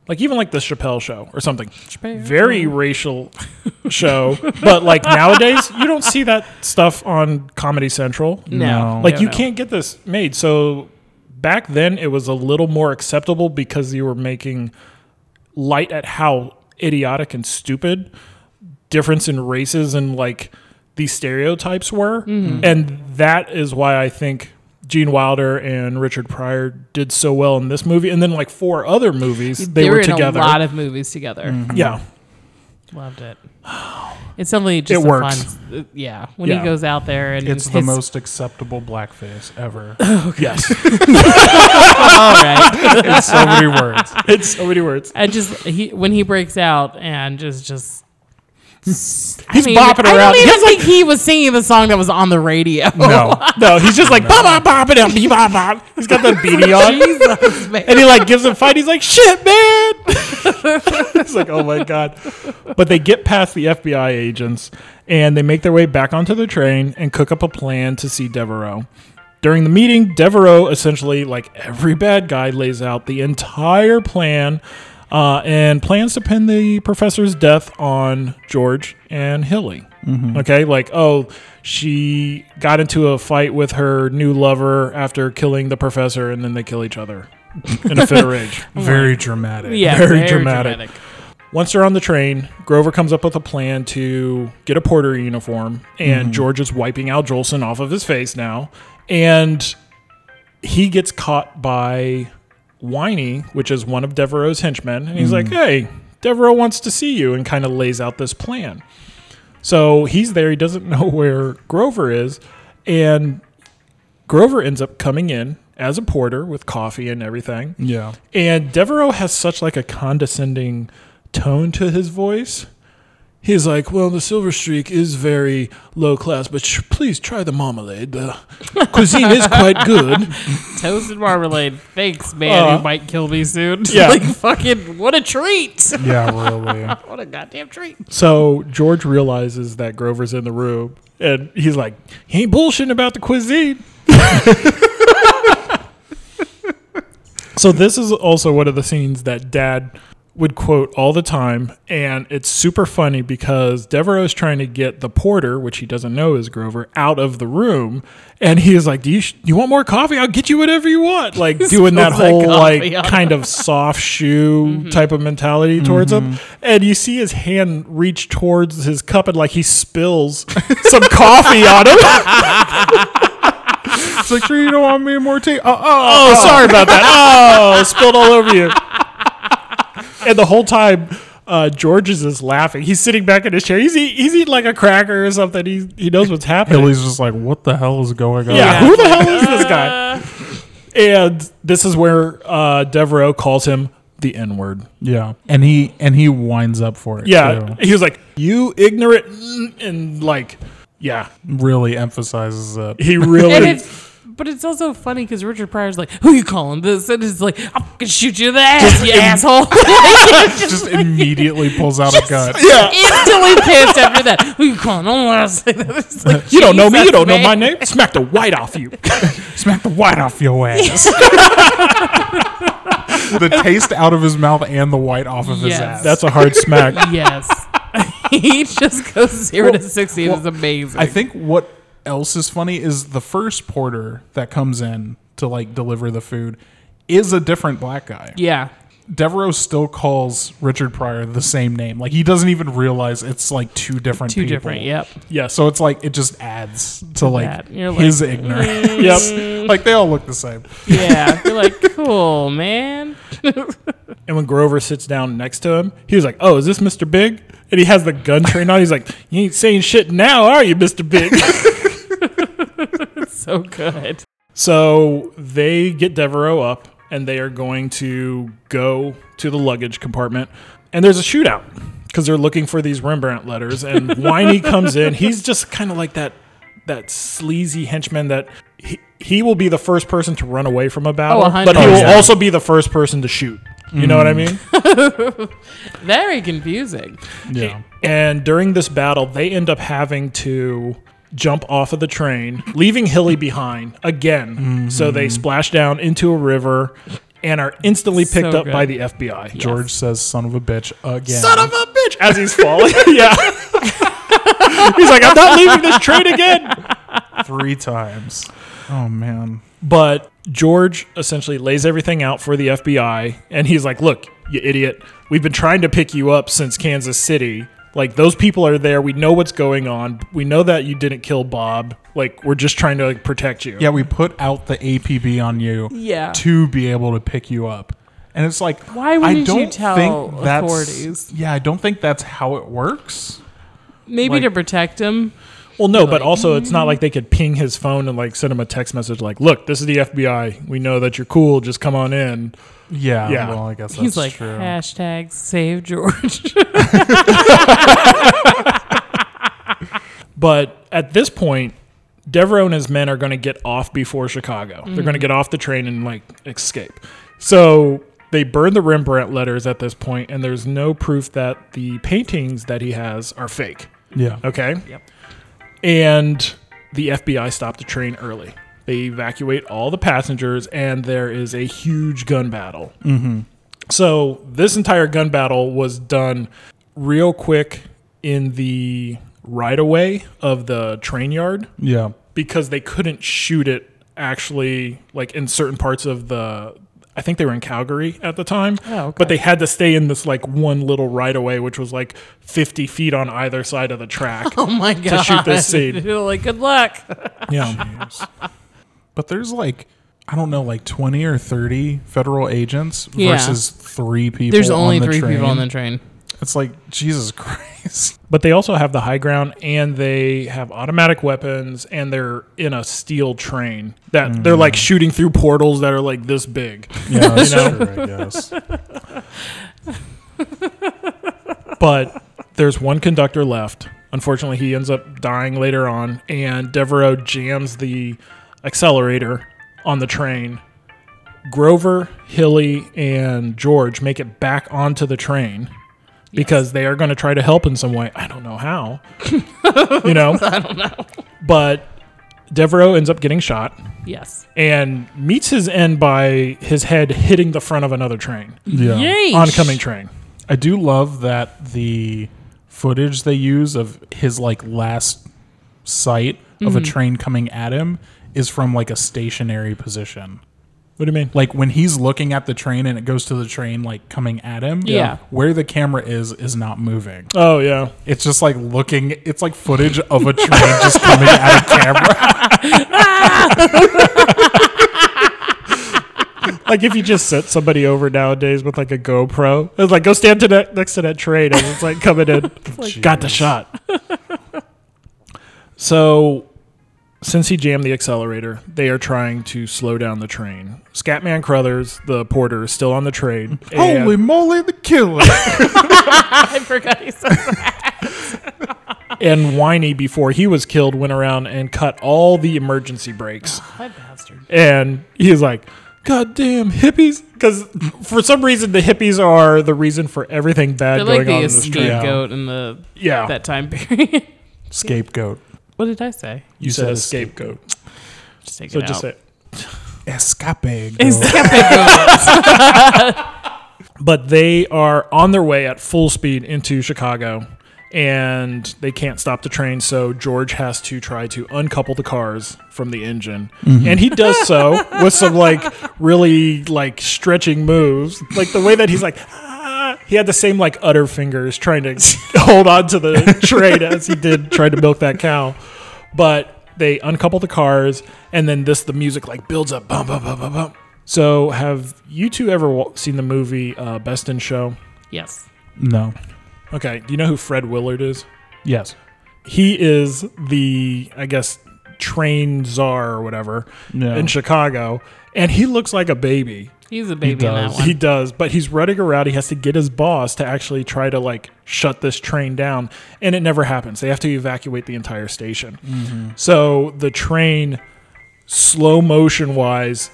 like even like the Chappelle show or something. Very racial show, but like nowadays you don't see that stuff on Comedy Central. no, Like no, you no. can't get this made. So back then it was a little more acceptable because you were making light at how idiotic and stupid difference in races and like these stereotypes were. Mm-hmm. And that is why I think Gene Wilder and Richard Pryor did so well in this movie. And then like four other movies they, They, were, were, in together. a lot of movies together. yeah. Loved it. [sighs] It's definitely just It a works. fun. uh, yeah, when Yeah. he goes out there and It's the most acceptable blackface ever. [laughs] Yes. [laughs] all right. in so many words. it's so many words. [laughs] I just he when he breaks out and just just He's I mean, bopping I around. don't He even has like he was singing the song that was on the radio. [laughs] No. no, he's just like bop bop bop up, bee, bop bop. He's got the [laughs] beanie on. Jesus, and he like gives him a fight. He's like, "Shit, man!" [laughs] it's like, "Oh my god!" But they get past the FBI agents and they make their way back onto the train and cook up a plan to see Devereaux. During the meeting, Devereaux essentially, like every bad guy, lays out the entire plan uh, and plans to pin the professor's death on George and Hilly. Okay, like, oh, she got into a fight with her new lover after killing the professor, and then they kill each other in a fit of [laughs] rage. Very dramatic. yeah, very very, dramatic. dramatic. Once they're on the train, Grover comes up with a plan to get a porter uniform, and George is wiping Al Jolson off of his face now, and he gets caught by Whiny, which is one of Devereaux's henchmen, and he's hmm. like, "Hey, Devereaux wants to see you," and kind of lays out this plan. So he's there. He doesn't [laughs] know where Grover is, and Grover ends up coming in as a porter with coffee and everything. Yeah. And Devereaux has such like a condescending tone to his voice. He's like, "Well, the Silver Streak is very low class, but sh- please try the marmalade. The cuisine is quite good." [laughs] Toasted marmalade. Thanks, man. Uh, who might kill me soon. [laughs] yeah. like fucking. What a treat. Yeah, really. [laughs] What a goddamn treat. So George realizes that Grover's in the room, and he's like, "He ain't bullshitting about the cuisine." so this is also one of the scenes that Dad would quote all the time, and it's super funny because Devereaux's trying to get the porter, which he doesn't know is Grover, out of the room, and he is like, "Do you sh- you want more coffee? I'll get you whatever you want." [laughs] Like doing that whole coffee like kind of soft shoe [laughs] mm-hmm. type of mentality towards him, mm-hmm. and you see his hand reach towards his cup and like he spills [laughs] some coffee on him. It's like, sure you don't want me more tea? Oh, oh, Oh, sorry about that. Oh, spilled all over you. [laughs] And the whole time, uh, George is just laughing. He's sitting back in his chair. He's, eat, he's eating like a cracker or something. He, he knows what's happening. Billy's just like, what the hell is going on? yeah, who the hell is this guy? [laughs] And this is where uh, Devereaux calls him the N word. Yeah. And he and he winds up for it. Yeah, Too. he was like, "You ignorant," mm," and like, yeah, Really emphasizes it. he really. [laughs] it's, but it's also funny because Richard Pryor's like, "Who you calling this?" And it's like, "I'm gonna shoot you in the ass, you asshole." [laughs] [laughs] just immediately pulls out a gun. yeah, Instantly pissed after that. Who you calling? Don't let us say that. Like, you don't know me. You don't know my name. Smack the white off you. [laughs] Smack the white off your ass. the taste out of his mouth and the white off of his ass. That's a hard smack. Yes. he just goes zero to sixty. and it's amazing. I think what else is funny is the first porter that comes in to like deliver the food is a different black guy. yeah. Devereaux still calls Richard Pryor the same name. Like he doesn't even realize it's like two different Two people. different. Yep. Yes. So it's like it just adds to like that. You're like, his ignorance. Mm. Yep. like they all look the same. Yeah. [laughs] You're like, cool, man. And when Grover sits down next to him, he was like, "Oh, is this Mr. Big?" And he has the gun trained on. He's like, "You ain't saying shit now, are you, Mr. Big?" [laughs] [laughs] So good. so they get Devereaux up, and they are going to go to the luggage compartment. And there's a shootout because they're looking for these Rembrandt letters. And [laughs] Whiny comes in. He's just kind of like that that sleazy henchman that he, he will be the first person to run away from a battle, Oh, but he will percent. also be the first person to shoot. You know what I mean? [laughs] Very confusing. Yeah. And during this battle, they end up having to jump off of the train, leaving Hilly behind again. So they mm-hmm. splash down into a river and are instantly picked So up by the FBI. George says son of a bitch again. Son of a bitch! As he's falling. [laughs] yeah. he's like, I'm not leaving this train again. three times. Oh man. But George essentially lays everything out for the FBI, and he's like, "Look, you idiot! We've been trying to pick you up since Kansas City. Like those people are there. We know what's going on. We know that you didn't kill Bob. Like we're just trying to like protect you." Yeah, we put out the APB on you Yeah. to be able to pick you up. And it's like Why I wouldn't you don't tell think that's- authorities? Yeah, I don't think that's how it works. Maybe Like- to protect him. Well, no, but also it's not like they could ping his phone and like send him a text message like, "Look, this is the FBI. We know that you're cool. Just come on in." Yeah, Yeah. Well, I guess that's He's like true. hashtag save George. [laughs] But at this point, Devereaux and his men are going to get off before Chicago. They're going to mm-hmm. get off the train and like escape. So they burn the Rembrandt letters at this point, and there's no proof that the paintings that he has are fake. yeah. Okay. Yep. And the FBI stopped the train early. They evacuate all the passengers, and there is a huge gun battle. Mm-hmm. So this entire gun battle was done real quick in the right of way of the train yard Yeah. because they couldn't shoot it actually like in certain parts of the I think they were in Calgary at the time. Oh, okay. But they had to stay in this like one little right of way, which was like 50 feet on either side of the track. [laughs] oh my god! To shoot this scene. [laughs] You're like, good luck. [laughs] yeah. But there's like I don't know, like twenty or thirty federal agents Yeah. versus three people. There's on only the three train. people on the train. It's like Jesus Christ. [laughs] But they also have the high ground and they have automatic weapons and they're in a steel train that they're mm. like shooting through portals that are like this big. [laughs] Yeah, that's [laughs] You know? true. I guess. But there's one conductor left. Unfortunately, he ends up dying later on, and Devereaux jams the accelerator on the train. Grover, Hilly, and George make it back onto the train because they are going to try to help in some way. I don't know how. [laughs] you know? [laughs] I don't know. But Devereaux ends up getting shot Yes. and meets his end by his head hitting the front of another train, Yeah. Yay! oncoming train. I do love that the footage they use of his like last sight of Mm-hmm. a train coming at him is from like a stationary position. What do you mean? Like when he's looking at the train and it goes to the train like coming at him. Yeah. Where the camera is is not moving. Oh, yeah. It's just like looking. It's like footage of a train just coming at a camera. [laughs] like if you just set somebody over nowadays with like a GoPro, it's like go stand to that, next to that train and it's like coming in, [laughs] got the shot. so, since he jammed the accelerator, they are trying to slow down the train. Scatman Crothers, the porter, is still on the train. Holy moly, the killer! [laughs] I forgot he said that. and Whiny, before he was killed, went around and cut all the emergency brakes. Oh, My bastard. and he's like, "God damn hippies!" Because for some reason the hippies are the reason for everything bad They're going like the on in this train. scapegoat in the Yeah, that time [laughs] period. Scapegoat. What did I say? you said a scapegoat. Just take it back. So it just out. say. [laughs] Escape. [laughs] But they are on their way at full speed into Chicago, and they can't stop the train. So George has to try to uncouple the cars from the engine, and he does so with some like really like stretching moves, like the way that he's like. He had the same like utter fingers trying to [laughs] hold on to the train as he did trying to milk that cow. But they uncouple the cars, and then this the music like builds up. Bum, bum, bum, bum, bum. So, have you two ever wa- seen the movie uh, Best in Show? Yes. No. Okay, do you know who Fred Willard is? Yes. He is the, I guess, train czar or whatever Yeah. in Chicago, and he looks like a baby. He's a baby in that does. one. He does, but he's running around. He has to get his boss to actually try to like shut this train down, and it never happens. They have to evacuate the entire station. Mm-hmm. So the train, slow motion wise,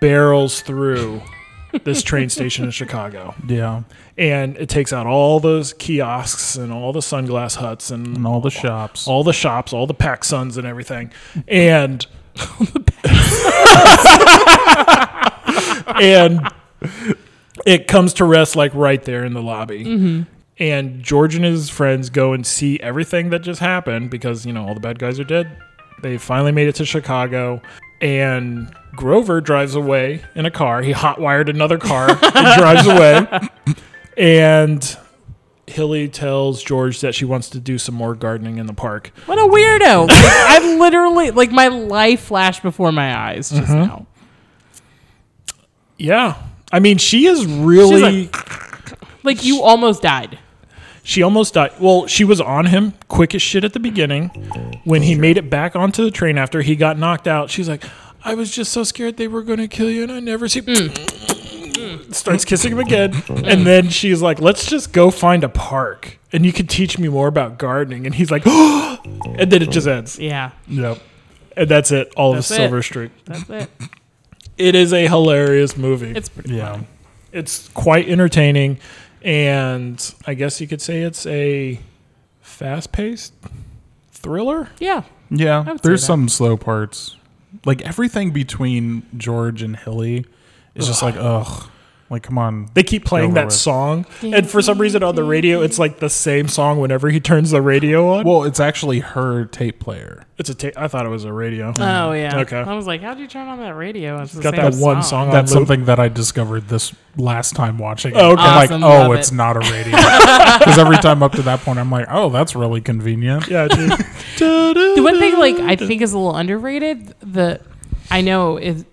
barrels through this train station in Chicago, [laughs] Yeah. and it takes out all those kiosks and all the sunglass huts and And all the shops. all the shops, all the PacSuns and everything. And [laughs] [laughs] and it comes to rest like right there in the lobby. And George and his friends go and see everything that just happened because, you know, all the bad guys are dead. They finally made it to Chicago. And Grover drives away in a car. He hotwired another car and [laughs] drives away. And Hilly tells George that she wants to do some more gardening in the park. what a weirdo! Like, [laughs] I literally like my life flashed before my eyes just Mm-hmm. now. Yeah. I mean, she is really Like you almost died. She almost died. Well, she was on him quick as shit at the beginning. When he made it back onto the train after he got knocked out, she's like, I was just so scared they were going to kill you, and I never see. Mm. Starts kissing him again. And then she's like, let's just go find a park, and you can teach me more about gardening. And he's like, [gasps] and then it just ends. Yeah, Yep. And that's it. All That's of it. Silver Streak. that's it. It is a hilarious movie. It's pretty Yeah. fun. it's quite entertaining and i guess you could say it's a fast-paced thriller Yeah, Yeah, there's some slow parts. Like everything between George and Hilly is just like, ugh. Like, come on. they keep playing that with. song and for some reason on the radio it's like the same song whenever he turns the radio on Well, it's actually her tape player. it's a ta- i thought it was a radio Oh mm. yeah. Okay. I was like, how'd you turn on that radio? It's the got same that one song on That's loop. something that I discovered this last time watching. it. Oh, okay. I'm like, oh, love it's it. not a [laughs] radio. Because every time up to that point, I'm like, oh, that's really convenient. yeah dude. [laughs] The one thing, like, I think is a little underrated. The I know it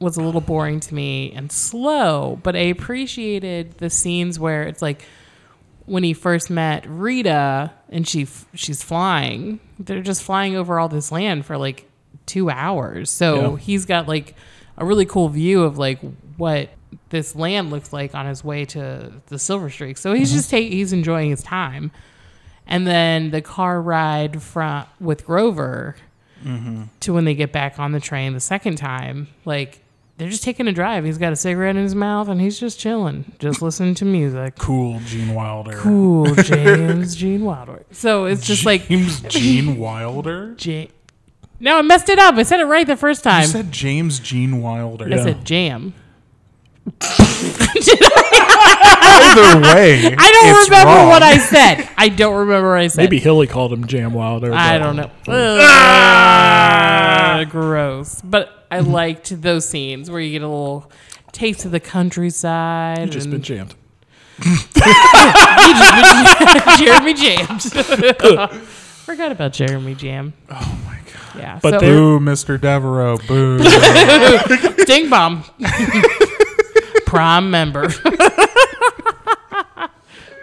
was a little boring to me and slow, but I appreciated the scenes where it's like when he first met Rita and she she's flying. They're just flying over all this land for like two hours. So Yeah. he's got like a really cool view of like what this land looks like on his way to the Silver Streak. So he's mm-hmm. just take he's enjoying his time. And then the car ride from with Grover mm-hmm. to when they get back on the train the second time, like they're just taking a drive. He's got a cigarette in his mouth and he's just chilling, just listening to music. Cool, Gene Wilder. Cool, [laughs] James Gene Wilder. So it's just like James Gene Wilder. J. No, I messed it up. I said it right the first You time. said James Gene Wilder. I said jam. [laughs] Either way, I don't it's remember wrong. what I said. I don't remember what I said. maybe hilly called him jam wilder I don't know. [laughs] Ugh, ah! gross. But I mm-hmm. liked those scenes where you get a little taste of the countryside. you just and been jammed [laughs] Jeremy Jams. [laughs] Forgot about Jeremy Jam. Oh my god. Yeah. But so, Boo, Mr. Devereaux. Boo. [laughs] Ding bomb. Prime member.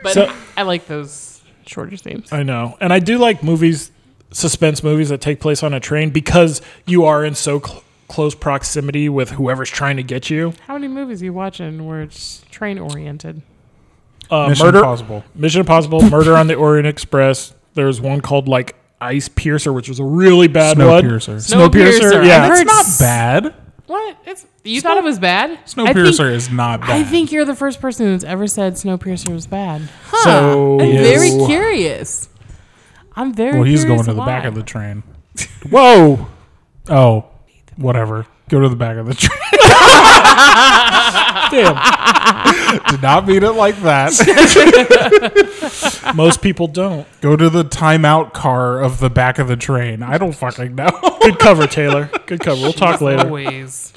but So- I like those shorter scenes. I know. And I do like movies, suspense movies that take place on a train because you are in so cl- close proximity with whoever's trying to get you. How many movies are you watching where it's train oriented? Uh, Mission Murder, Impossible. Mission Impossible, Murder on the Orient Express. There's one called like Ice Piercer, which was a really bad Snow one. Snowpiercer. Snowpiercer, yeah. I've It's not bad. What? It's you thought it was bad? I think- Snowpiercer is not bad. I think you're the first person who's ever said Snowpiercer was bad. Huh. So- I'm very curious. I'm very. Well, he's going curious to the back of the train. Whoa. Oh, whatever. Go to the back of the train. [laughs] Damn. Did not mean it like that. [laughs] Most people don't. Go to the timeout car of the back of the train. I don't fucking know. Good cover, Taylor. Good cover. We'll talk later. Always.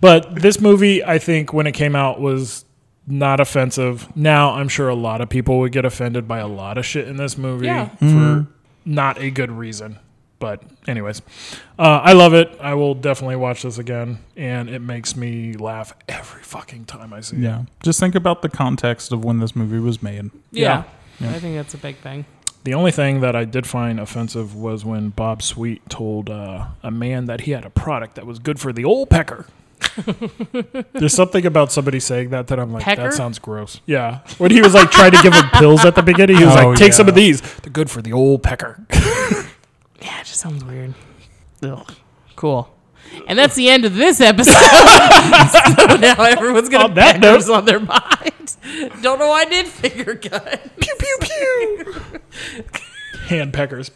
But this movie, I think, when it came out, was not offensive. Now, I'm sure a lot of people would get offended by a lot of shit in this movie Yeah. for mm-hmm. not a good reason. But, anyways, uh, I love it. I will definitely watch this again, and it makes me laugh every fucking time I see it. Yeah. Just think about the context of when this movie was made. Yeah. Yeah. I think that's a big thing. The only thing that I did find offensive was when Bob Sweet told uh, a man that he had a product that was good for the old pecker. [laughs] There's something about somebody saying that that I'm like, Pecker? that sounds gross. Yeah. When he was like trying to give him pills at the beginning, he was [laughs] Oh, like, take some of these. They're good for the old pecker. [laughs] Yeah, it just sounds weird. Ugh. Cool. And that's the end of this episode. [laughs] so now everyone's gonna On that peckers on their mind. Don't know why I did finger gun. pew, pew, pew. [laughs] Hand peckers.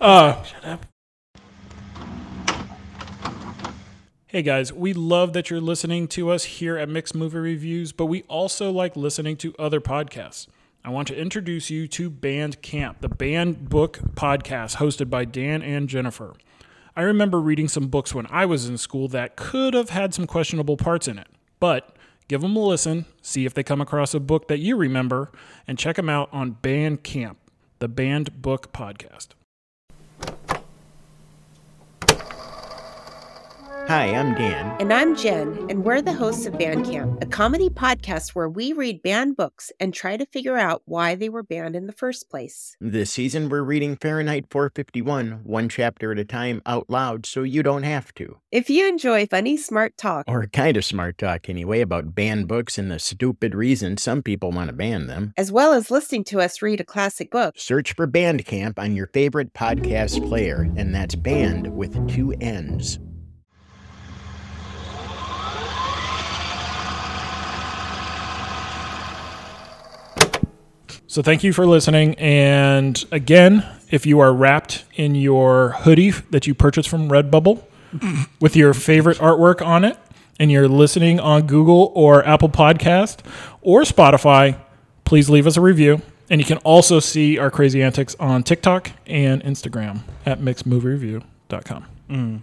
uh, Hey guys, we love that you're listening to us here at Mixed Movie Reviews, but we also like listening to other podcasts. I want to introduce you to Bandcamp, the banned book podcast hosted by Dan and Jennifer. I remember reading some books when I was in school that could have had some questionable parts in it, but give them a listen, see if they come across a book that you remember, and check them out on Bandcamp, the banned book podcast. Hi, I'm Dan. And I'm Jen, and we're the hosts of Bandcamp, a comedy podcast where we read banned books and try to figure out why they were banned in the first place. This season, we're reading Fahrenheit 451, one chapter at a time out loud so you don't have to. If you enjoy funny, smart talk, Or kind of smart talk anyway about banned books and the stupid reason some people want to ban them, as well as listening to us read a classic book, search for Bandcamp on your favorite podcast player, and that's band with two N's. So thank you for listening. And again, if you are wrapped in your hoodie that you purchased from Redbubble [laughs] with your favorite artwork on it, and you're listening on Google or Apple Podcast or Spotify, please leave us a review. And you can also see our crazy antics on TikTok and Instagram at mixedmoviereview.com. Mm.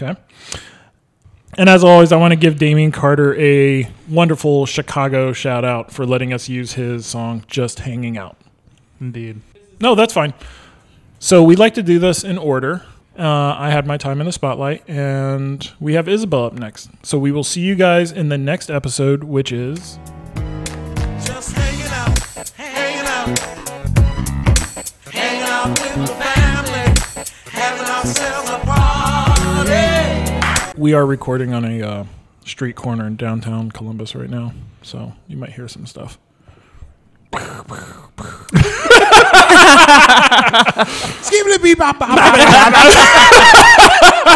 Okay. And as always, I want to give Damien Carter a wonderful Chicago shout out for letting us use his song Just Hanging Out. Indeed. No, that's fine. So we like to do this in order. Uh, I had my time in the spotlight, and we have Isabel up next. So we will see you guys in the next episode, which is. Just hanging out, hanging out, hanging out with the family, having ourselves a party. We are recording on a uh, street corner in downtown Columbus right now, so you might hear some stuff. Skibbity bee bop bop. [laughs]